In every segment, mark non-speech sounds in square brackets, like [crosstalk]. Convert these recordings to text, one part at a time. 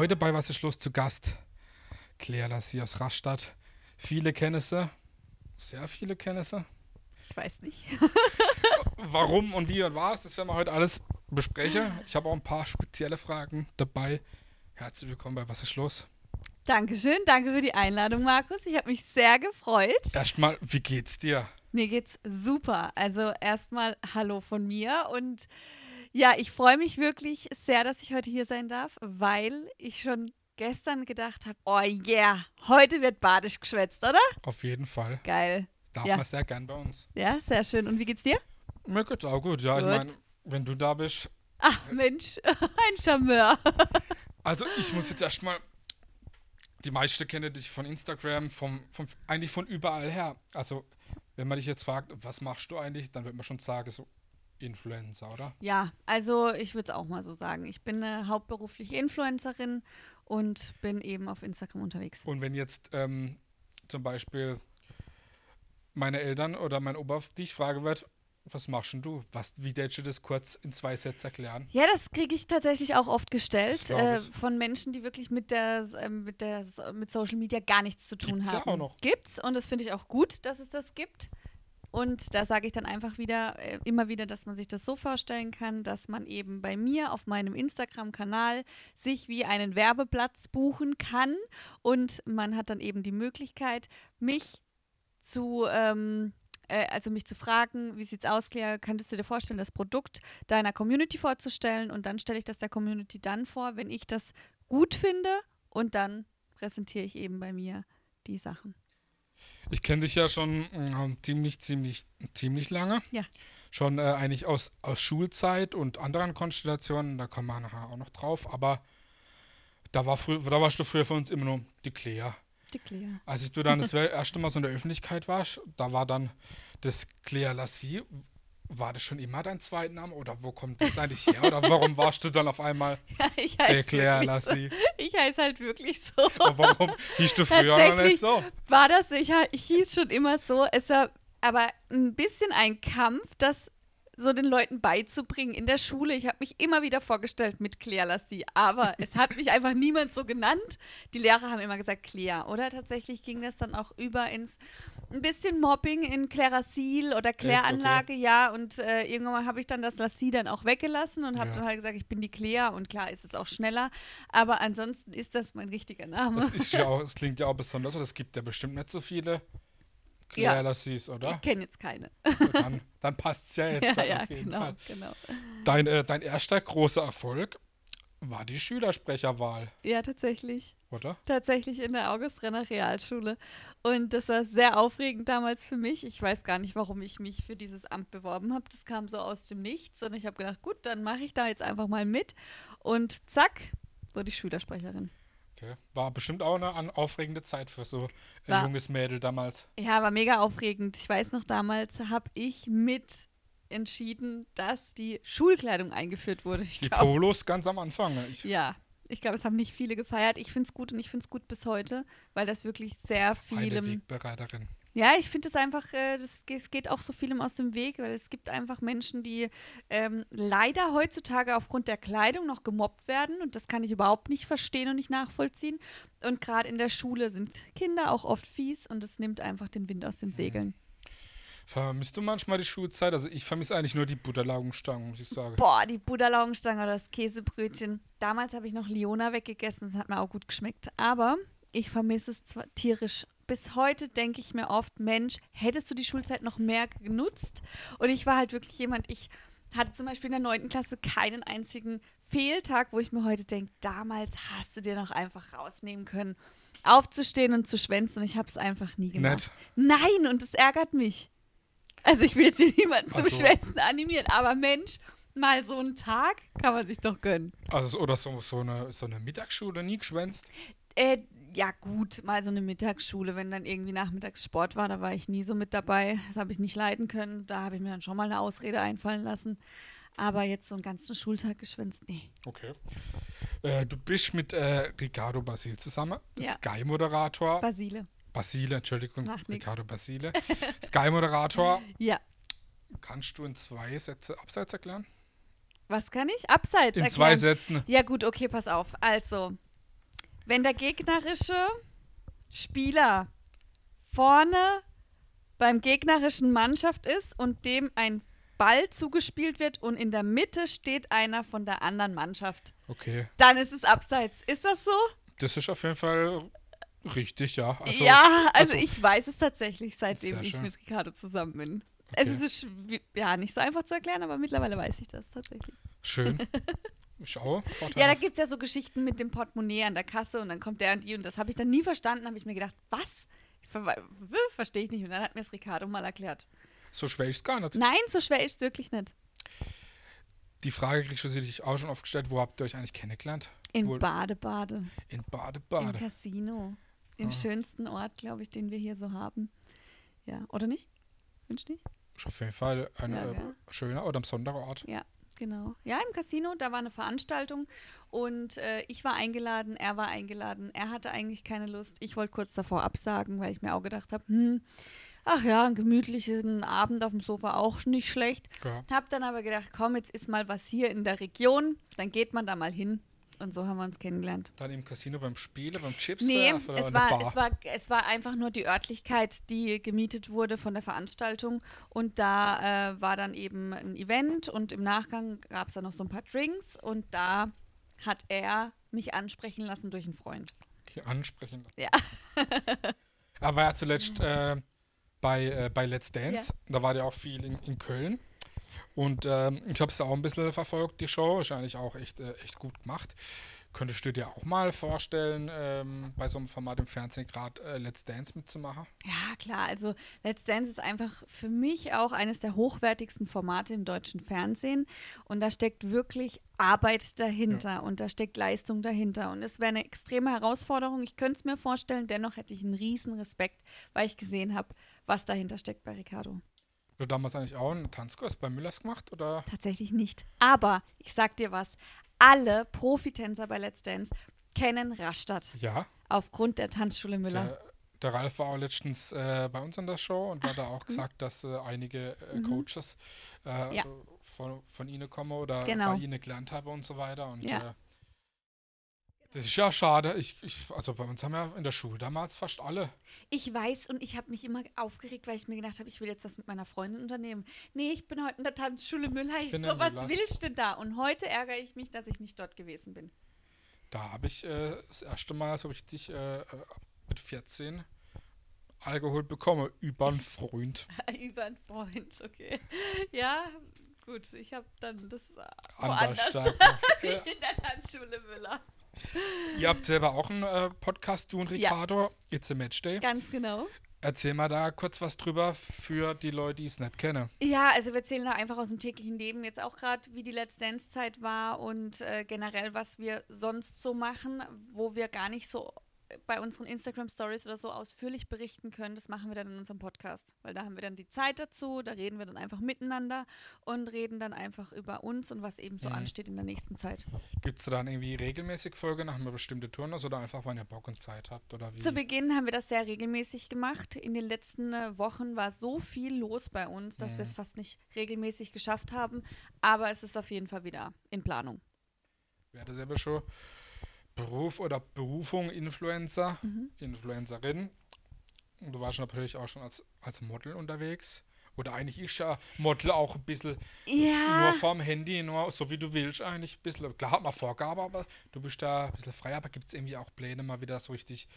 Heute bei Was ist los zu Gast? Claire Lassie aus Rastatt. Viele kennen sie. Sehr viele kennen sie. Ich weiß nicht. [laughs] Warum und wie und was, das werden wir heute alles besprechen. Ich habe auch ein paar spezielle Fragen dabei. Herzlich willkommen bei Was ist los? Dankeschön, danke für die Einladung, Markus. Ich habe mich sehr gefreut. Erstmal, wie geht's dir? Mir geht's super. Also erstmal Hallo von mir und ja, ich freue mich wirklich sehr, dass ich heute hier sein darf, weil ich schon gestern gedacht habe, oh yeah, heute wird badisch geschwätzt, oder? Auf jeden Fall. Geil. Darf Ja. man sehr gern bei uns. Ja, sehr schön. Und wie geht's dir? Mir geht's auch gut, ja. Ich Gut. meine, wenn du da bist. Ach Mensch, [laughs] ein Charmeur. Also ich muss jetzt erstmal. Die meisten kennen dich von Instagram, vom, vom, eigentlich von überall her. Also, wenn man dich jetzt fragt, was machst du eigentlich, dann wird man schon sagen, so Influencer, oder? Ja, also ich würde es auch mal so sagen. Ich bin eine hauptberufliche Influencerin und bin eben auf Instagram unterwegs. Und wenn jetzt ähm, zum Beispiel meine Eltern oder mein Opa dich fragen wird, was machst denn du? Was, wie würdest du das kurz in zwei Sätzen erklären? Ja, das kriege ich tatsächlich auch oft gestellt äh, von Menschen, die wirklich mit der, ähm, mit der mit Social Media gar nichts zu tun Gibt's ja haben. auch noch. Gibt's und das finde ich auch gut, dass es das gibt. Und da sage ich dann einfach wieder, äh, immer wieder, dass man sich das so vorstellen kann, dass man eben bei mir auf meinem Instagram-Kanal sich wie einen Werbeplatz buchen kann. Und man hat dann eben die Möglichkeit, mich zu, ähm, äh, also mich zu fragen, wie sieht's aus, Claire, könntest du dir vorstellen, das Produkt deiner Community vorzustellen? Und dann stelle ich das der Community dann vor, wenn ich das gut finde. Und dann präsentiere ich eben bei mir die Sachen. Ich kenne dich ja schon ähm, ziemlich, ziemlich, ziemlich lange. Ja. Schon äh, eigentlich aus, aus Schulzeit und anderen Konstellationen, da kommen wir nachher auch noch drauf, aber da, war früh, da warst du früher für uns immer nur die Claire. Die Claire. Als du dann das [laughs] erste Mal so in der Öffentlichkeit warst, da war dann das Claire Lassie. War das schon immer dein Zweitname oder wo kommt das eigentlich her? Oder warum warst du dann auf einmal [laughs] ich heiße Claire wirklich so. Lassie? Ich heiße halt wirklich so. Und warum hieß du früher noch nicht so? War das, ich, ha- ich hieß schon immer so. Es war aber ein bisschen ein Kampf, das so den Leuten beizubringen in der Schule. Ich habe mich immer wieder vorgestellt mit Claire Lassie, aber es hat mich einfach niemand so genannt. Die Lehrer haben immer gesagt Claire. Oder tatsächlich ging das dann auch über ins ein bisschen Mobbing in Clarasil oder Claire-Anlage, ja. Und äh, irgendwann habe ich dann das Lassie dann auch weggelassen und habe Ja. dann halt gesagt, ich bin die Claire und klar ist es auch schneller. Aber ansonsten ist das mein richtiger Name. Das, ja auch, [laughs] das klingt ja auch besonders, oder es gibt ja bestimmt nicht so viele Claire Ja. Lassies, oder? Ich kenne jetzt keine. Dann dann passt es ja jetzt [laughs] ja, auf ja, jeden genau, Fall. genau. Dein, äh, dein erster großer Erfolg war die Schülersprecherwahl, Ja, tatsächlich. Oder? Tatsächlich in der Augustrenner Realschule. Und das war sehr aufregend damals für mich. Ich weiß gar nicht, warum ich mich für dieses Amt beworben habe. Das kam so aus dem Nichts. Und ich habe gedacht, gut, dann mache ich da jetzt einfach mal mit. Und zack, wurde ich Schülersprecherin. Okay. War bestimmt auch eine aufregende Zeit für so ein War- junges Mädel damals. Ja, war mega aufregend. Ich weiß noch, damals habe ich mit entschieden, dass die Schulkleidung eingeführt wurde. Ich Die glaube, Polos ganz am Anfang. ne? Ich, Ja, ich glaube, es haben nicht viele gefeiert. Ich finde es gut und ich finde es gut bis heute, weil das wirklich sehr eine vielem. Wegbereiterin. Ja, ich finde es einfach, äh, das, es geht auch so vielem aus dem Weg, weil es gibt einfach Menschen, die ähm, leider heutzutage aufgrund der Kleidung noch gemobbt werden und das kann ich überhaupt nicht verstehen und nicht nachvollziehen. Und gerade in der Schule sind Kinder auch oft fies und es nimmt einfach den Wind aus den Segeln. Vermisst du manchmal die Schulzeit? Also ich vermisse eigentlich nur die Butterlaugenstangen, muss ich sagen. Boah, die Buddha-Laugenstange oder das Käsebrötchen. Damals habe ich noch Liona weggegessen, das hat mir auch gut geschmeckt. Aber ich vermisse es zwar tierisch. Bis heute denke ich mir oft, Mensch, hättest du die Schulzeit noch mehr genutzt? Und ich war halt wirklich jemand, ich hatte zum Beispiel in der 9. Klasse keinen einzigen Fehltag, wo ich mir heute denke, damals hast du dir noch einfach rausnehmen können, aufzustehen und zu schwänzen. Und ich habe es einfach nie gemacht. Nett. Nein, und das ärgert mich. Also ich will jetzt hier niemanden zum so. Schwänzen animieren, aber Mensch, mal so einen Tag kann man sich doch gönnen. Also, oder so, so, eine, so eine Mittagsschule nie geschwänzt. Äh, ja gut, mal so eine Mittagsschule, wenn dann irgendwie nachmittags Sport war, da war ich nie so mit dabei. Das habe ich nicht leiden können. Da habe ich mir dann schon mal eine Ausrede einfallen lassen. Aber jetzt so einen ganzen Schultag geschwänzt, nee. Okay. Äh, du bist mit äh, Ricardo Basil zusammen, Ja. Sky-Moderator. Basile. Basile, Entschuldigung, Macht nix. Ricardo Basile. [laughs] Sky-Moderator. Ja. Kannst du in zwei Sätze Abseits erklären? Was kann ich? Abseits In erklären. zwei Sätzen. Ja gut, okay, pass auf. Also, wenn der gegnerische Spieler vorne beim gegnerischen Mannschaft ist und dem ein Ball zugespielt wird und in der Mitte steht einer von der anderen Mannschaft. Okay. Dann ist es abseits. Ist das so? Das ist auf jeden Fall richtig, ja. Also, ja, also, also, ich weiß es tatsächlich, seitdem ich schön. mit Ricardo zusammen bin. Okay. Es ist ja nicht so einfach zu erklären, aber mittlerweile weiß ich das tatsächlich. Schön. [laughs] Schau. Ja, da gibt es ja so Geschichten mit dem Portemonnaie an der Kasse und dann kommt der und die und das habe ich dann nie verstanden, habe ich mir gedacht, was? Ver Verstehe ich nicht. Und dann hat mir das Ricardo mal erklärt. So schwer ist es gar nicht. Nein, so schwer ist es wirklich nicht. Die Frage kriegst du sich auch schon oft gestellt, wo habt ihr euch eigentlich kennengelernt? In Bade-Bade. In Bade-Bade. Im Casino. Im ah. schönsten Ort, glaube ich, den wir hier so haben. Ja, oder nicht? Wünsch nicht? Ist auf jeden Fall ein ja, äh, schöner oder ein besonderer Ort. Ja, genau. Ja, im Casino, da war eine Veranstaltung und äh, ich war eingeladen, er war eingeladen. Er hatte eigentlich keine Lust. Ich wollte kurz davor absagen, weil ich mir auch gedacht habe, hm, ach ja, einen gemütlichen Abend auf dem Sofa auch nicht schlecht. Ja. Hab dann aber gedacht, komm, jetzt ist mal was hier in der Region, dann geht man da mal hin. Und so haben wir uns kennengelernt. Dann im Casino beim Spielen, beim Chips? Nee, es war, es, war, es war einfach nur die Örtlichkeit, die gemietet wurde von der Veranstaltung. Und da äh, war dann eben ein Event und im Nachgang gab es dann noch so ein paar Drinks. Und da hat er mich ansprechen lassen durch einen Freund. Okay, ansprechen. Ja. [laughs] er war ja zuletzt äh, bei, äh, bei Let's Dance. Ja. Da war der auch viel in, in Köln. Und ähm, ich habe es auch ein bisschen verfolgt, die Show. Eigentlich auch echt, äh, echt gut gemacht. Könntest du dir auch mal vorstellen, ähm, bei so einem Format im Fernsehen gerade äh, Let's Dance mitzumachen? Ja, klar. Also Let's Dance ist einfach für mich auch eines der hochwertigsten Formate im deutschen Fernsehen. Und da steckt wirklich Arbeit dahinter ja. und da steckt Leistung dahinter. Und es wäre eine extreme Herausforderung. Ich könnte es mir vorstellen, dennoch hätte ich einen riesen Respekt, weil ich gesehen habe, was dahinter steckt bei Ricardo. Du damals eigentlich auch einen Tanzkurs bei Müllers gemacht? Oder? Tatsächlich nicht. Aber ich sag dir was: alle Profitänzer bei Let's Dance kennen Rastatt. Ja. Aufgrund der Tanzschule Müller. Der, der Ralf war auch letztens äh, bei uns in der Show und Ach, hat da auch gesagt, dass äh, einige äh, mhm. Coaches äh, ja. von, von ihnen kommen oder genau. bei ihnen gelernt haben und so weiter. Und ja. Äh, das ist ja schade. Ich, ich, also bei uns haben ja in der Schule damals fast alle. Ich weiß und ich habe mich immer aufgeregt, weil ich mir gedacht habe, ich will jetzt das mit meiner Freundin unternehmen. Nee, ich bin heute in der Tanzschule Müller. Ich so, was willst du denn da? Und heute ärgere ich mich, dass ich nicht dort gewesen bin. Da habe ich äh, das erste Mal so richtig äh, mit 14 Alkohol bekommen. Über einen Freund. [laughs] über einen Freund, okay. Ja, gut. Ich habe dann das Anders stark. [laughs] in der Tanzschule Müller. Ihr habt selber auch einen äh, Podcast, du und Ricardo. Ja. It's a Match Day. Ganz genau. Erzähl mal da kurz was drüber für die Leute, die es nicht kennen. Ja, also wir erzählen da einfach aus dem täglichen Leben jetzt auch gerade, wie die Let's Dance-Zeit war und äh, generell, was wir sonst so machen, wo wir gar nicht so bei unseren Instagram Stories oder so ausführlich berichten können, das machen wir dann in unserem Podcast, weil da haben wir dann die Zeit dazu, da reden wir dann einfach miteinander und reden dann einfach über uns und was eben so mhm. ansteht in der nächsten Zeit. Gibt es dann irgendwie regelmäßig Folge nach einer bestimmten Turnus oder einfach, wann ihr Bock und Zeit habt oder wie? Zu Beginn haben wir das sehr regelmäßig gemacht. In den letzten äh, Wochen war so viel los bei uns, dass mhm. wir es fast nicht regelmäßig geschafft haben, aber es ist auf jeden Fall wieder in Planung. Wer das selber schon Beruf oder Berufung Influencer, mhm. Influencerin. Und du warst natürlich auch schon als, als Model unterwegs. Oder eigentlich ist ja Model auch ein bisschen ja. nur vorm Handy, nur so wie du willst eigentlich ein bisschen. Klar hat man Vorgabe, aber du bist da ein bisschen frei. Aber gibt es irgendwie auch Pläne, mal wieder so richtig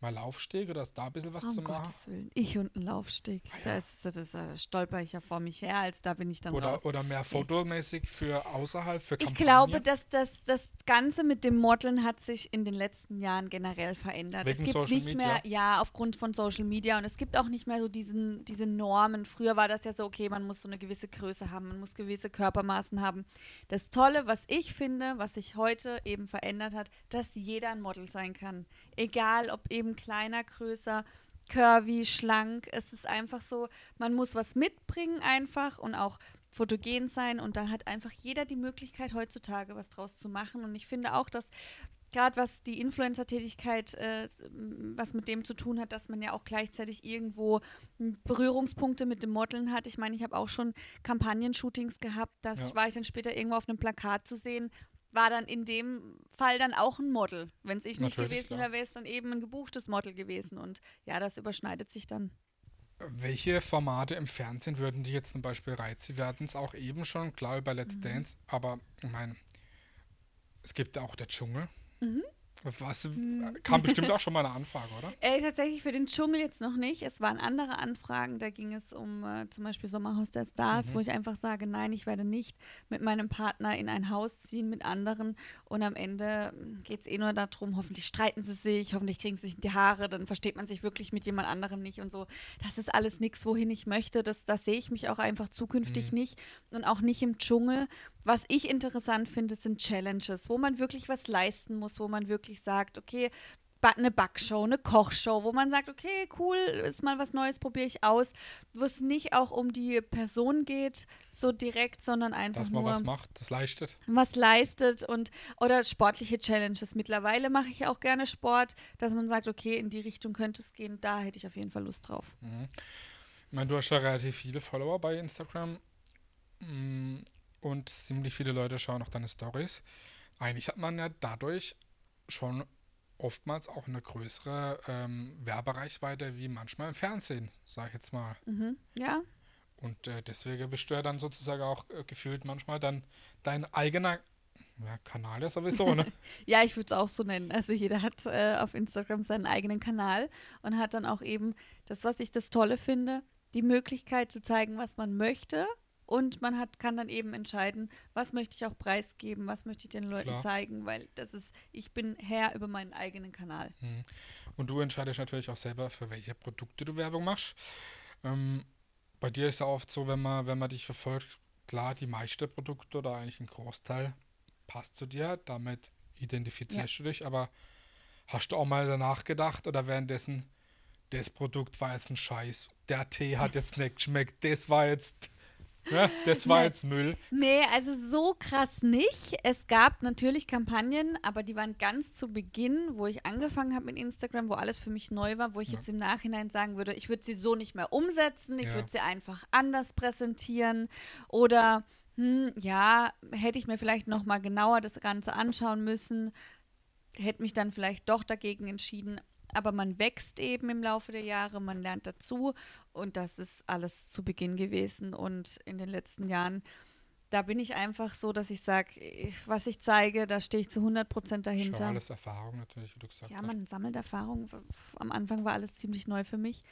mal Laufsteg oder ist da ein bisschen was um zu machen? Gottes Willen. Ich und ein Laufsteg. Ah, ja. da, ist, das, das, da stolper ich ja vor mich her, als da bin ich dann oder, raus. Oder mehr fotomäßig für außerhalb, für Kampagne? Ich glaube, dass das, das Ganze mit dem Modeln hat sich in den letzten Jahren generell verändert. Wegen es gibt Social nicht Media? mehr, ja, aufgrund von Social Media und es gibt auch nicht mehr so diesen, diese Normen. Früher war das ja so, okay, man muss so eine gewisse Größe haben, man muss gewisse Körpermaßen haben. Das Tolle, was ich finde, was sich heute eben verändert hat, dass jeder ein Model sein kann. Egal, ob eben kleiner, größer, curvy, schlank. Es ist einfach so, man muss was mitbringen einfach und auch fotogen sein und dann hat einfach jeder die Möglichkeit heutzutage was draus zu machen und ich finde auch, dass gerade was die Influencer-Tätigkeit, äh, was mit dem zu tun hat, dass man ja auch gleichzeitig irgendwo Berührungspunkte mit dem Modeln hat. Ich meine, ich habe auch schon Kampagnen-Shootings gehabt, das ja. war ich dann später irgendwo auf einem Plakat zu sehen war dann in dem Fall dann auch ein Model. Wenn es ich nicht Natürlich, gewesen wäre, wäre es dann eben ein gebuchtes Model gewesen. Und ja, das überschneidet sich dann. Welche Formate im Fernsehen würden die jetzt zum Beispiel reizen? Wir hatten es auch eben schon, klar, über Let's Mhm. Dance, aber ich meine, es gibt ja auch der Dschungel. Mhm. Was kam bestimmt auch [laughs] schon mal eine Anfrage, oder? Äh, tatsächlich für den Dschungel jetzt noch nicht. Es waren andere Anfragen. Da ging es um äh, zum Beispiel Sommerhaus der Stars, wo ich einfach sage, nein, ich werde nicht mit meinem Partner in ein Haus ziehen mit anderen. Und am Ende geht es eh nur darum, hoffentlich streiten sie sich, hoffentlich kriegen sie sich in die Haare, dann versteht man sich wirklich mit jemand anderem nicht und so. Das ist alles nichts, wohin ich möchte. Das, das sehe ich mich auch einfach zukünftig nicht und auch nicht im Dschungel. Was ich interessant finde, sind Challenges, wo man wirklich was leisten muss, wo man wirklich sagt, okay, eine Backshow, eine Kochshow, wo man sagt, okay, cool, ist mal was Neues, probiere ich aus, wo es nicht auch um die Person geht, so direkt, sondern einfach Dass man nur was macht, das leistet. was leistet und oder sportliche Challenges. Mittlerweile mache ich auch gerne Sport, dass man sagt, okay, in die Richtung könnte es gehen, da hätte ich auf jeden Fall Lust drauf. Ich meine, du hast ja relativ viele Follower bei Instagram mm, und ziemlich viele Leute schauen auch deine Stories. Eigentlich hat man ja dadurch schon oftmals auch eine größere ähm, Werbereichweite wie manchmal im Fernsehen, sag ich jetzt mal. Mhm. Ja, Und äh, deswegen bist du ja dann sozusagen auch äh, gefühlt manchmal dann dein eigener ja, Kanal ja sowieso, ne? [laughs] Ja, ich würde es auch so nennen. Also jeder hat äh, auf Instagram seinen eigenen Kanal und hat dann auch eben das, was ich das Tolle finde, die Möglichkeit zu zeigen, was man möchte. Und man hat, kann dann eben entscheiden, was möchte ich auch preisgeben, was möchte ich den Leuten Klar. zeigen, weil das ist, ich bin Herr über meinen eigenen Kanal. Und du entscheidest natürlich auch selber, für welche Produkte du Werbung machst. Ähm, bei dir ist ja oft so, wenn man, wenn man dich verfolgt, klar, die meisten Produkte oder eigentlich ein Großteil passt zu dir, damit identifizierst du dich, aber hast du auch mal danach gedacht oder währenddessen, das Produkt war jetzt ein Scheiß, der Tee hat jetzt nicht geschmeckt, das war jetzt, ne, das war Nee. jetzt Müll. Nee, also so krass nicht. Es gab natürlich Kampagnen, aber die waren ganz zu Beginn, wo ich angefangen habe mit Instagram, wo alles für mich neu war, wo ich Ja. jetzt im Nachhinein sagen würde, ich würde sie so nicht mehr umsetzen, ich Ja. würde sie einfach anders präsentieren oder hm, ja, hätte ich mir vielleicht noch mal genauer das Ganze anschauen müssen, hätte mich dann vielleicht doch dagegen entschieden. Aber man wächst eben im Laufe der Jahre, man lernt dazu und das ist alles zu Beginn gewesen und in den letzten Jahren da bin ich einfach so, dass ich sage, was ich zeige, da stehe ich zu 100 Prozent Schon dahinter. alles Erfahrung natürlich, wie du gesagt Ja, hast. man sammelt Erfahrung. Am Anfang war alles ziemlich neu für mich.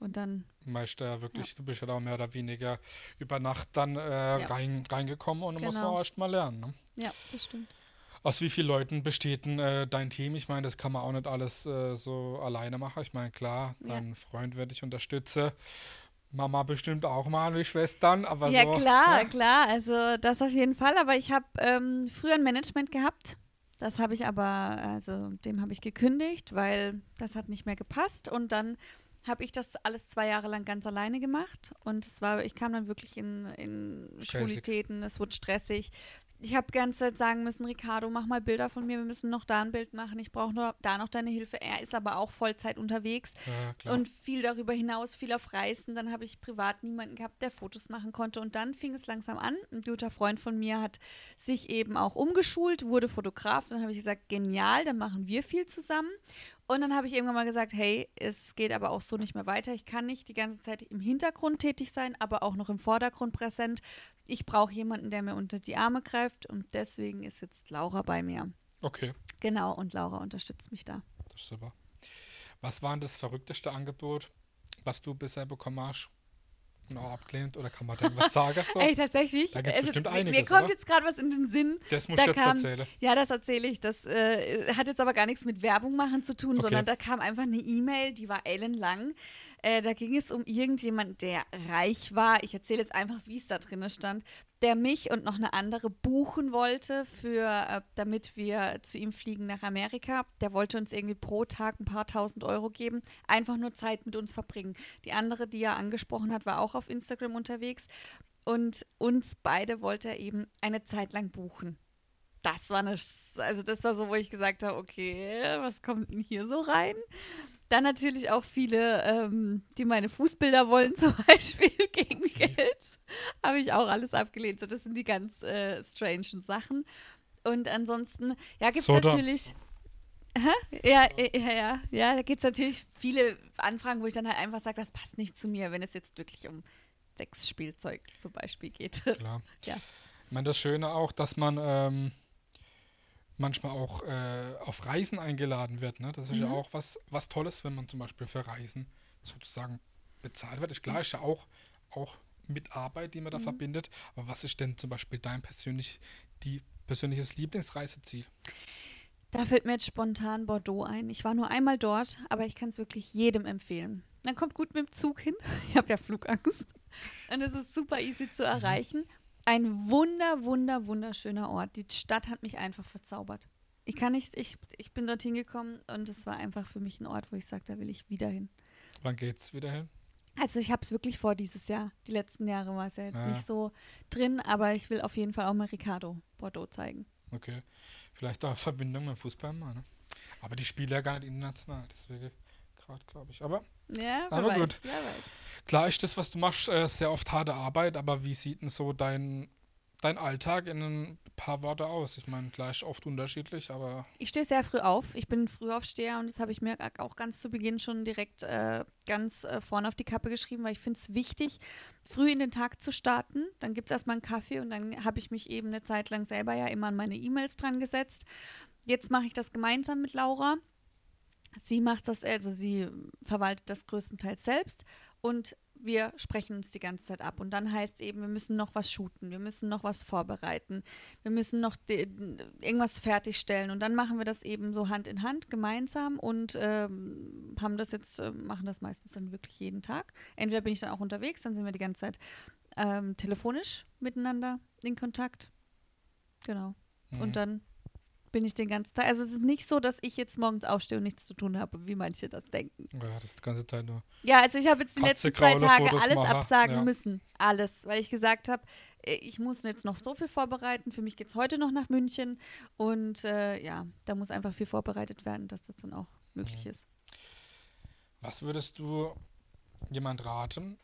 Und dann, Meist ja wirklich, du bist ja da mehr oder weniger über Nacht dann äh, rein, reingekommen und dann muss man Genau. auch erst mal lernen. Ne? ja, das stimmt. Aus wie vielen Leuten besteht denn, äh, dein Team? Ich meine, das kann man auch nicht alles äh, so alleine machen. Ich meine, klar, Ja. dein Freund wird dich unterstützen. Mama bestimmt auch mal, die Schwestern, aber ja, so. klar, ne? klar. Also das auf jeden Fall. Aber ich habe ähm, früher ein Management gehabt. Das habe ich aber, also dem habe ich gekündigt, weil das hat nicht mehr gepasst. Und dann habe ich das alles zwei Jahre lang ganz alleine gemacht. Und es war, ich kam dann wirklich in, in. Schwulitäten, es wurde stressig. Ich habe die ganze Zeit sagen müssen, Ricardo, mach mal Bilder von mir, wir müssen noch da ein Bild machen, ich brauche nur da noch deine Hilfe. Er ist aber auch Vollzeit unterwegs Ja, und viel darüber hinaus, viel auf Reisen. Dann habe ich privat niemanden gehabt, der Fotos machen konnte. Und dann fing es langsam an. Ein guter Freund von mir hat sich eben auch umgeschult, wurde Fotograf. Dann habe ich gesagt, genial, dann machen wir viel zusammen. Und dann habe ich irgendwann mal gesagt, hey, es geht aber auch so nicht mehr weiter. Ich kann nicht die ganze Zeit im Hintergrund tätig sein, aber auch noch im Vordergrund präsent. Ich brauche jemanden, der mir unter die Arme greift. Und deswegen ist jetzt Laura bei mir. okay, Genau, und Laura unterstützt mich da. das ist super. Was war denn das verrückteste Angebot, was du bisher bekommen hast? Auch abgelehnt? Oder kann man da irgendwas sagen? [laughs] So? Ey, tatsächlich. Da gibt's bestimmt mir- Mir einiges, kommt oder? jetzt gerade was in den Sinn. Das muss da ich jetzt kam- erzählen. Ja, das erzähle ich. Das äh, hat jetzt aber gar nichts mit Werbung machen zu tun, Okay. sondern da kam einfach eine E-Mail, die war ellenlang. Äh, da ging es um irgendjemand, der reich war. Ich erzähle jetzt einfach, wie es da drin stand, der mich und noch eine andere buchen wollte, für, äh, damit wir zu ihm fliegen nach Amerika. Der wollte uns irgendwie pro Tag ein paar tausend Euro geben, einfach nur Zeit mit uns verbringen. Die andere, die er angesprochen hat, war auch auf Instagram unterwegs. Und uns beide wollte er eben eine Zeit lang buchen das war eine, also das war so, wo ich gesagt habe, okay, was kommt denn hier so rein? Dann natürlich auch viele, ähm, die meine Fußbilder wollen, [laughs] zum Beispiel gegen Geld. Habe ich auch alles abgelehnt. So, das sind die ganz äh, strangen Sachen. Und ansonsten, ja, gibt es natürlich. Ja, ja, ja, ja, ja, da gibt es natürlich viele Anfragen, wo ich dann halt einfach sage, das passt nicht zu mir, wenn es jetzt wirklich um Sexspielzeug zum Beispiel geht. Klar. [laughs] Ja. Ich meine, das Schöne auch, dass man ähm, manchmal auch äh, auf Reisen eingeladen wird. Ne? Das ist ja Mhm. auch was, was Tolles, wenn man zum Beispiel für Reisen sozusagen bezahlt wird. Ist klar, ist ja auch, auch mit Arbeit, die man da Mhm. verbindet. Aber was ist denn zum Beispiel dein persönlich, die persönliches Lieblingsreiseziel? Da fällt mir jetzt spontan Bordeaux ein. Ich war nur einmal dort, aber ich kann es wirklich jedem empfehlen. Man kommt gut mit dem Zug hin. [laughs] Ich habe ja Flugangst. Und es ist super easy zu erreichen. Ein wunder, wunder, wunderschöner Ort. Die Stadt hat mich einfach verzaubert. Ich kann nicht, ich, ich bin dorthin gekommen und es war einfach für mich ein Ort, wo ich sage, da will ich wieder hin. Wann geht's wieder hin? Also ich habe es wirklich vor dieses Jahr. Die letzten Jahre war es ja jetzt Ja. nicht so drin, aber ich will auf jeden Fall auch mal Ricardo Bordeaux zeigen. Okay. Vielleicht auch Verbindung mit Fußball mal. Ne? Aber die spielen ja gar nicht international. Deswegen gerade, glaube ich. Aber Ja, Aber weiß, gut. Klar ist das, was du machst, äh, sehr oft harte Arbeit, aber wie sieht denn so dein, dein Alltag in ein paar Worte aus? Ich meine, klar ist oft unterschiedlich, aber Ich stehe sehr früh auf. Ich bin Frühaufsteher und das habe ich mir auch ganz zu Beginn schon direkt äh, ganz äh, vorne auf die Kappe geschrieben, weil ich finde es wichtig, früh in den Tag zu starten. Dann gibt es erstmal einen Kaffee und dann habe ich mich eben eine Zeit lang selber ja immer an meine E-Mails dran gesetzt. Jetzt mache ich das gemeinsam mit Laura. Sie macht das, also sie verwaltet das größtenteils selbst und wir sprechen uns die ganze Zeit ab. Und dann heißt es eben, wir müssen noch was shooten, wir müssen noch was vorbereiten, wir müssen noch irgendwas fertigstellen. Und dann machen wir das eben so Hand in Hand gemeinsam und ähm, haben das jetzt, äh, machen das meistens dann wirklich jeden Tag. Entweder bin ich dann auch unterwegs, dann sind wir die ganze Zeit ähm, telefonisch miteinander in Kontakt. Genau. mhm. Und dann bin ich den ganzen Tag. Also es ist nicht so, dass ich jetzt morgens aufstehe und nichts zu tun habe, wie manche das denken. ja, das ist ganze Zeit nur. Ja, also ich habe jetzt die Katze, letzten zwei Tage Fotos alles machen, absagen ja. müssen. Alles. Weil ich gesagt habe, äh, ich muss jetzt noch so viel vorbereiten. Für mich geht es heute noch nach München. Und äh, ja, da muss einfach viel vorbereitet werden, dass das dann auch möglich Mhm. ist. Was würdest du jemand raten,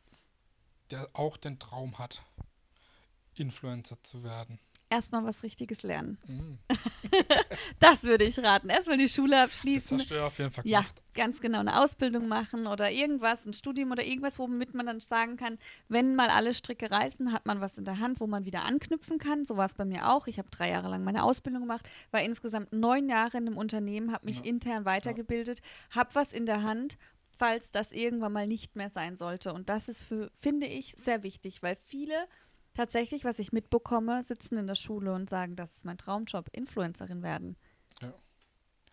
der auch den Traum hat, Influencer zu werden? Erstmal was Richtiges lernen. Mhm. [laughs] Das würde ich raten. Erstmal die Schule Das abschließen. hast du ja auf jeden Fall Ja, gemacht. ganz genau. Eine Ausbildung machen oder irgendwas, ein Studium oder irgendwas, womit man dann sagen kann, wenn mal alle Stricke reißen, hat man was in der Hand, wo man wieder anknüpfen kann. So war es bei mir auch. Ich habe drei Jahre lang meine Ausbildung gemacht, war insgesamt neun Jahre in einem Unternehmen, habe mich Ja. intern weitergebildet, habe was in der Hand, falls das irgendwann mal nicht mehr sein sollte. Und das ist für, finde ich, sehr wichtig, weil viele tatsächlich, was ich mitbekomme, sitzen in der Schule und sagen, das ist mein Traumjob, Influencerin werden.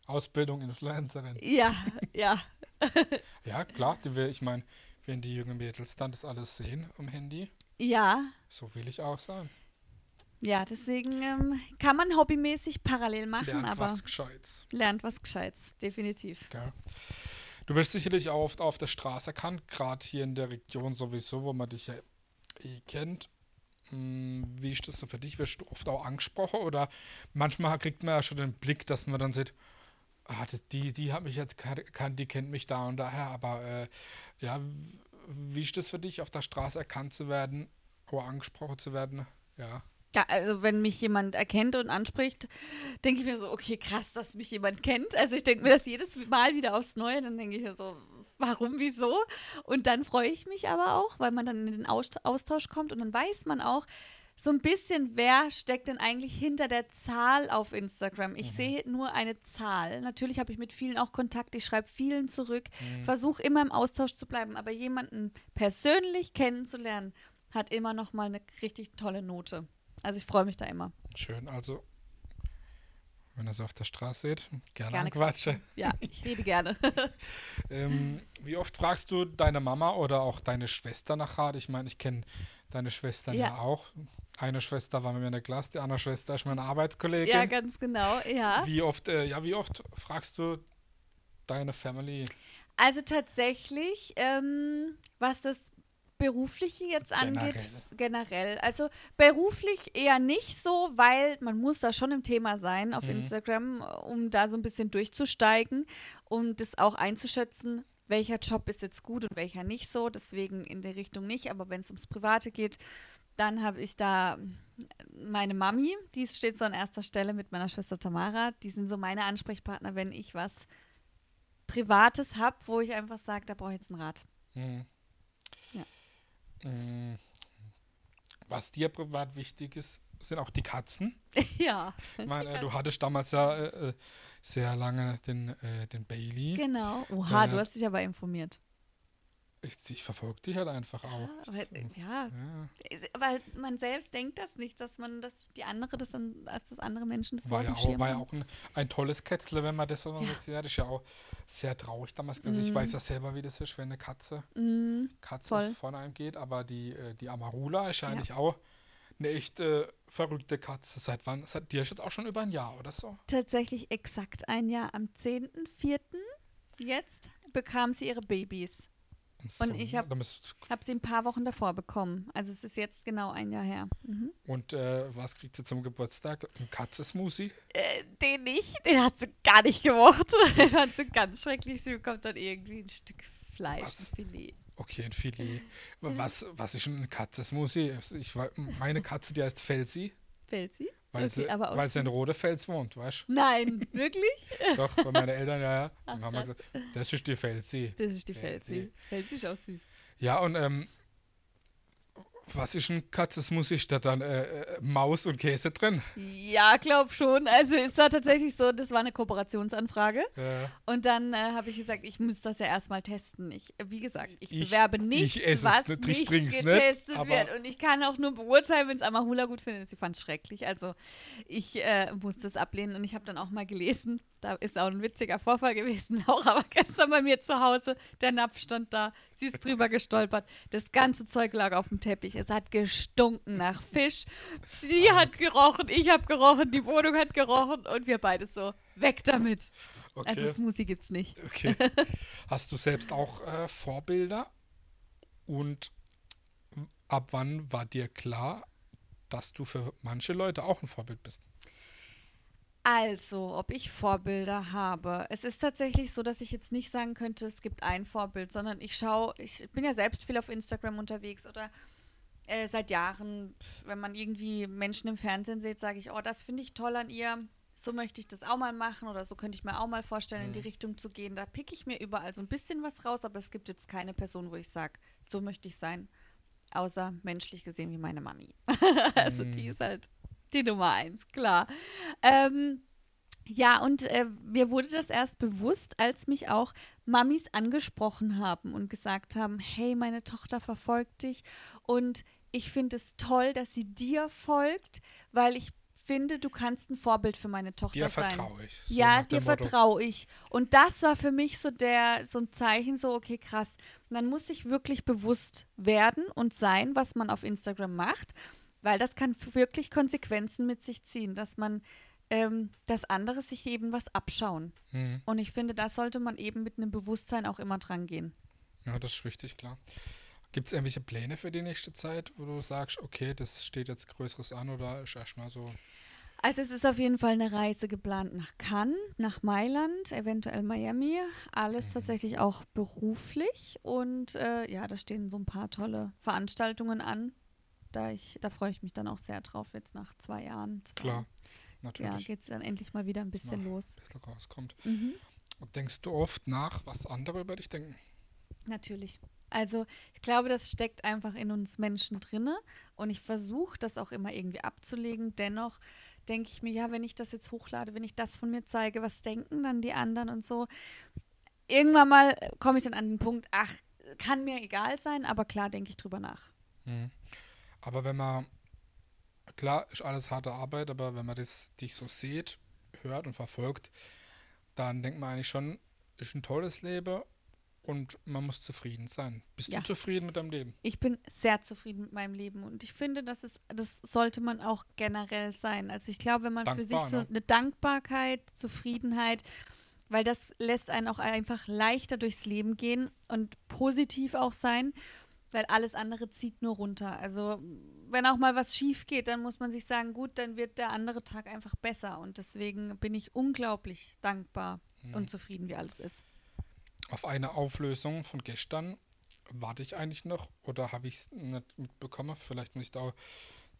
Ausbildung, Influencerin. Ja, ja. [laughs] Ja, klar, die will, ich meine, wenn die jungen Mädels dann das alles sehen am Handy, Ja, so will ich auch sein. Ja, deswegen ähm, kann man hobbymäßig parallel machen, Lernt aber was Gescheites. lernt was Gescheites, definitiv. Gell? Du wirst sicherlich auch oft auf der Straße erkannt, gerade hier in der Region sowieso, wo man dich ja eh kennt. Hm, Wie ist das so für dich? Wirst du oft auch angesprochen oder manchmal kriegt man ja schon den Blick, dass man dann sieht, ah, die- die, hat mich jetzt erkannt, die kennt mich da und daher, aber äh, ja, wie ist das für dich, auf der Straße erkannt zu werden oder angesprochen zu werden? Ja, Ja, also wenn mich jemand erkennt und anspricht, denke ich mir so, okay, krass, dass mich jemand kennt. Also ich denke mir das jedes Mal wieder aufs Neue, dann denke ich mir so, warum, wieso? Und dann freue ich mich aber auch, weil man dann in den Aus- Austausch kommt und dann weiß man auch so ein bisschen, wer steckt denn eigentlich hinter der Zahl auf Instagram. Ich sehe nur eine Zahl. Natürlich habe ich mit vielen auch Kontakt, ich schreibe vielen zurück, versuche immer im Austausch zu bleiben, aber jemanden persönlich kennenzulernen, hat immer noch mal eine richtig tolle Note. Also ich freue mich da immer. schön. Also, wenn ihr es auf der Straße seht, gerne, Gerne quatschen. Ja, ich rede gerne. [laughs] Ähm, wie oft fragst du deine Mama oder auch deine Schwester nach Rat? Ich meine, ich kenne deine Schwestern ja. Ja. auch. Eine Schwester war mit mir in der Klasse, die andere Schwester ist meine Arbeitskollegin. ja, ganz genau, ja. wie oft, äh, ja, wie oft fragst du deine Family? Also tatsächlich, ähm, was das Berufliche jetzt angeht, Generell. generell. Also beruflich eher nicht so, weil man muss da schon im Thema sein auf Mhm. Instagram, um da so ein bisschen durchzusteigen, um das auch einzuschätzen, welcher Job ist jetzt gut und welcher nicht so. Deswegen in der Richtung nicht. Aber wenn es ums Private geht, dann habe ich da meine Mami, die steht so an erster Stelle mit meiner Schwester Tamara. Die sind so meine Ansprechpartner, wenn ich was Privates habe, wo ich einfach sage, da brauche ich jetzt einen Rat. Mhm. Mhm. Was dir privat wichtig ist, sind auch die Katzen. [laughs] ja. Ich meine, äh, du hattest damals ja äh, äh, sehr lange den, äh, den Bailey. Genau. Oha, Der- du hast dich aber informiert. Ich, ich verfolge dich halt einfach auch. Aber, ja, Ja. ist- aber man selbst denkt das nicht, dass man das, die andere das dann, als das andere Menschen das War ja auch, war ja auch ein, ein tolles Kätzle, wenn man das so Ja. sagt. Ja, das ist ja auch sehr traurig damals gewesen. Ich weiß ja selber, wie das ist, wenn eine Katze, Mhm. Katze Voll. von einem geht, aber die, äh, die Amarula ist ja Ja. eigentlich auch eine echt äh, verrückte Katze. Seit wann? Seit dir ist jetzt auch schon über ein Jahr oder so. Tatsächlich exakt ein Jahr. Am 10.04. jetzt bekam sie ihre Babys. Und ich hab- da müsst- Hab sie ein paar Wochen davor bekommen. Also es ist jetzt genau ein Jahr her. Mhm. Und äh, was kriegt sie zum Geburtstag? Ein Katzesmusi? Äh, den nicht, den hat sie gar nicht gemocht. [laughs] den fand sie ganz schrecklich. Sie bekommt dann irgendwie ein Stück Fleisch, Was? ein Filet. Okay, ein Filet. Was, was ist ein? Ich, wei- meine Katze, die heißt Felsi, Fällt sie? Weil, sie, weil sie in Rodefels wohnt, weißt Nein, wirklich? du? [laughs] Doch, bei meinen Eltern, ja, ja. Ach, haben wir gesagt, das ist die Felsi. Das ist die. Felsi. Felsi ist auch süß. Ja, und ähm, was ist ein Katzesmusi? Ist da dann äh, äh, Maus und Käse drin? Ja, glaub schon. Also es war tatsächlich so, das war eine Kooperationsanfrage. Äh, Und dann äh, habe ich gesagt, ich muss das ja erstmal testen. Ich, wie gesagt, ich, Ich- bewerbe nicht, ich esse es was nicht, ich nicht nicht, getestet aber- wird. Und ich kann auch nur beurteilen, wenn es Amahula gut findet. Sie fand es schrecklich. Also ich äh, musste es ablehnen. Und ich habe dann auch mal gelesen, da ist auch ein witziger Vorfall gewesen, [laughs] auch aber gestern bei mir zu Hause. Der Napf stand da, sie ist drüber gestolpert. Das ganze Zeug lag auf dem Teppich. Es hat gestunken nach Fisch. Sie hat gerochen, ich habe gerochen, die Wohnung hat gerochen und wir beide so, weg damit. okay. Also Smoothie gibt's nicht. okay. Hast du selbst auch äh, Vorbilder? Und ab wann war dir klar, dass du für manche Leute auch ein Vorbild bist? Also, ob ich Vorbilder habe. Es ist tatsächlich so, dass ich jetzt nicht sagen könnte, es gibt ein Vorbild, sondern ich schaue, ich bin ja selbst viel auf Instagram unterwegs oder äh, seit Jahren, wenn man irgendwie Menschen im Fernsehen sieht, sage ich, oh, das finde ich toll an ihr. So möchte ich das auch mal machen oder so könnte ich mir auch mal vorstellen, in die Richtung zu gehen. Da picke ich mir überall so ein bisschen was raus, aber es gibt jetzt keine Person, wo ich sage, so möchte ich sein. Außer menschlich gesehen wie meine Mami. [laughs] also die ist halt die Nummer eins, klar. Ähm, ja, und äh, mir wurde das erst bewusst, als mich auch Mamis angesprochen haben und gesagt haben, hey, meine Tochter verfolgt dich und ich finde es toll, dass sie dir folgt, weil ich finde, du kannst ein Vorbild für meine Tochter Dir sein. vertraue ich. So ja, dir vertraue ich. Und das war für mich so der so ein Zeichen, so okay, krass. Man muss sich wirklich bewusst werden und sein, was man auf Instagram macht, weil das kann wirklich Konsequenzen mit sich ziehen, dass man ähm, dass andere sich eben was abschauen. Mhm. Und ich finde, da sollte man eben mit einem Bewusstsein auch immer dran gehen. Ja, das ist richtig, klar. Gibt es irgendwelche Pläne für die nächste Zeit, wo du sagst, okay, das steht jetzt Größeres an oder ist erstmal so. Also es ist auf jeden Fall eine Reise geplant nach Cannes, nach Mailand, eventuell Miami. Alles tatsächlich auch beruflich. Und äh, ja, da stehen so ein paar tolle Veranstaltungen an. Da, ich, da freue ich mich dann auch sehr drauf, jetzt nach zwei Jahren. Zwei, Klar, Ja, natürlich. geht es dann endlich mal wieder ein bisschen los. ein bisschen rauskommt. Mhm. Und denkst du oft nach, was andere über dich denken? Natürlich. Also ich glaube, das steckt einfach in uns Menschen drinne und ich versuche das auch immer irgendwie abzulegen. Dennoch denke ich mir, ja, wenn ich das jetzt hochlade, wenn ich das von mir zeige, was denken dann die anderen und so. Irgendwann mal komme ich dann an den Punkt, ach, kann mir egal sein, aber klar denke ich drüber nach. Mhm. Aber wenn man, klar, ist alles harte Arbeit, aber wenn man das dich so sieht, hört und verfolgt, dann denkt man eigentlich schon, ist ein tolles Leben und man muss zufrieden sein. Bist Ja. du zufrieden mit deinem Leben? Ich bin sehr zufrieden mit meinem Leben und ich finde, das ist, das sollte man auch generell sein. Also ich glaube, wenn man für sich Dankbar, so ne? eine Dankbarkeit, Zufriedenheit, weil das lässt einen auch einfach leichter durchs Leben gehen und positiv auch sein, weil alles andere zieht nur runter. Also wenn auch mal was schief geht, dann muss man sich sagen, gut, dann wird der andere Tag einfach besser und deswegen bin ich unglaublich dankbar Mhm. und zufrieden, wie alles ist. Auf eine Auflösung von gestern warte ich eigentlich noch oder habe ich es nicht mitbekommen? Vielleicht muss ich da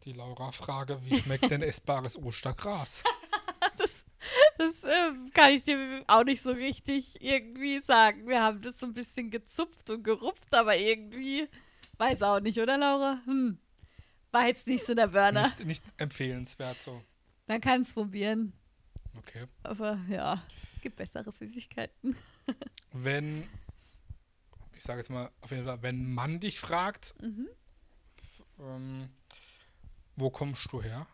Die Laura-Frage, wie schmeckt denn essbares Ostergras? [laughs] Das äh, kann ich dir auch nicht so richtig irgendwie sagen. Wir haben das so ein bisschen gezupft und gerupft, aber irgendwie weiß auch nicht, oder Laura? Hm. War jetzt nicht so der Burner. Nicht, nicht empfehlenswert so. Man kann es probieren. Okay. Aber ja, gibt bessere Süßigkeiten. [laughs] Wenn, ich sage jetzt mal auf jeden Fall, wenn man dich fragt, Mhm. ähm, wo kommst du her,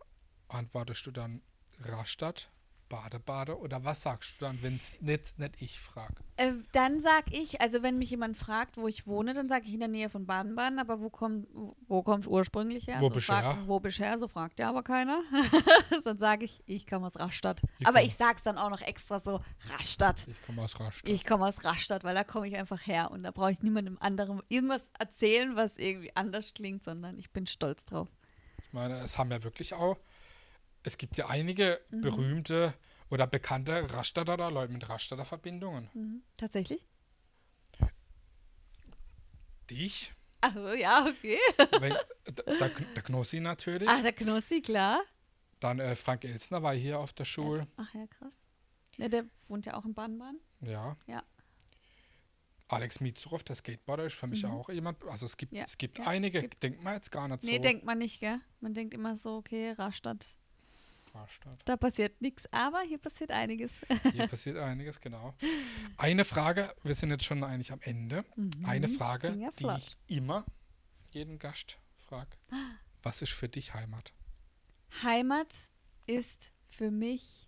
antwortest du dann Rastatt, Bade, Bade oder was sagst du dann, wenn es nicht, nicht ich frage? Äh, dann sag ich, also wenn mich jemand fragt, wo ich wohne, dann sage ich in der Nähe von Baden-Baden, aber wo, komm, wo kommst du ursprünglich her? Wo so bist fragt- her? Wo bist du her? So fragt ja aber keiner. [laughs] dann sage ich, ich komme aus Rastatt. Ich aber komm- ich sag's dann auch noch extra so, Rastatt. Ich komme aus Rastatt. Ich komme aus Rastatt, weil da komme ich einfach her und da brauche ich niemandem anderem irgendwas erzählen, was irgendwie anders klingt, sondern ich bin stolz drauf. Ich meine, es haben ja wirklich auch, es gibt ja einige Mhm. berühmte oder bekannte Rastatter Leute mit Rastatter Verbindungen. Mhm. Tatsächlich? Dich, Also ja, okay. weil, der, der, Knossi natürlich, Ach, der Knossi, klar. dann äh, Frank Elsner war hier auf der Schule, Ach ja, krass. Ja, der wohnt ja auch in Baden-Baden. ja. Ja. Alex Mietzurow, der Skateboarder, ist für mich Mhm. auch jemand, also es gibt, Ja, es gibt ja, einige, gibt- denkt man jetzt gar nicht Nee, so. denkt man nicht, gell? Man denkt immer so, okay, Rastatt, Rastatt. da passiert nichts, aber hier passiert einiges. [laughs] Hier passiert einiges, genau. Eine Frage, wir sind jetzt schon eigentlich am Ende. Eine Mhm, Frage, ging ja die ich immer jeden Gast frage. Was ist für dich Heimat? Heimat ist für mich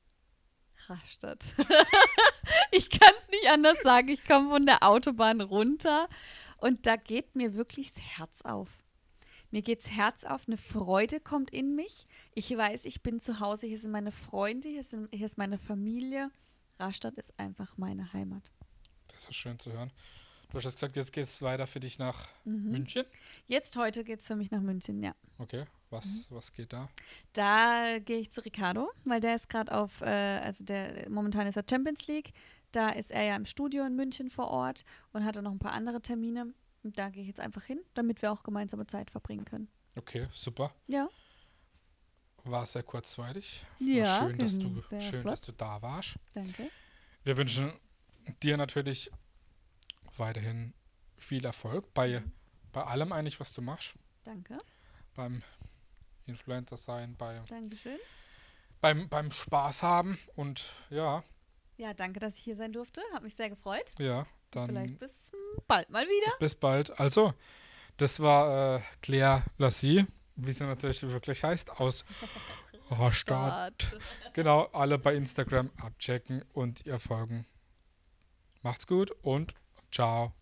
Rastatt. [laughs] ich kann es nicht anders sagen. Ich komme von der Autobahn runter und da geht mir wirklich das Herz auf. Mir geht's Herz auf, eine Freude kommt in mich. Ich weiß, ich bin zu Hause, hier sind meine Freunde, hier, sind, hier ist meine Familie. Rastatt ist einfach meine Heimat. Das ist schön zu hören. Du hast jetzt gesagt, jetzt geht es weiter für dich nach Mhm. München. Jetzt heute geht's für mich nach München, ja. Okay, was, Mhm. was geht da? Da gehe ich zu Ricardo, weil der ist gerade auf, äh, also der momentan ist er Champions League. Da ist er ja im Studio in München vor Ort und hatte noch ein paar andere Termine. Und da gehe ich jetzt einfach hin, damit wir auch gemeinsame Zeit verbringen können. Okay, super. Ja. War sehr kurzweilig. War Ja, schön, dass du, [laughs] schön flott. dass du da warst. Danke. Wir wünschen dir natürlich weiterhin viel Erfolg bei, bei allem eigentlich, was du machst. Danke. Beim Influencer sein, bei, Dankeschön. beim, beim Spaß haben und ja, Ja, danke, dass ich hier sein durfte. Hat mich sehr gefreut. ja, Vielleicht dann bis bald mal wieder. bis bald. Also, das war äh, Claire Lassie, wie sie natürlich wirklich heißt, aus [laughs] Rastatt. [laughs] Genau, alle bei Instagram abchecken und ihr folgen. Macht's gut und ciao.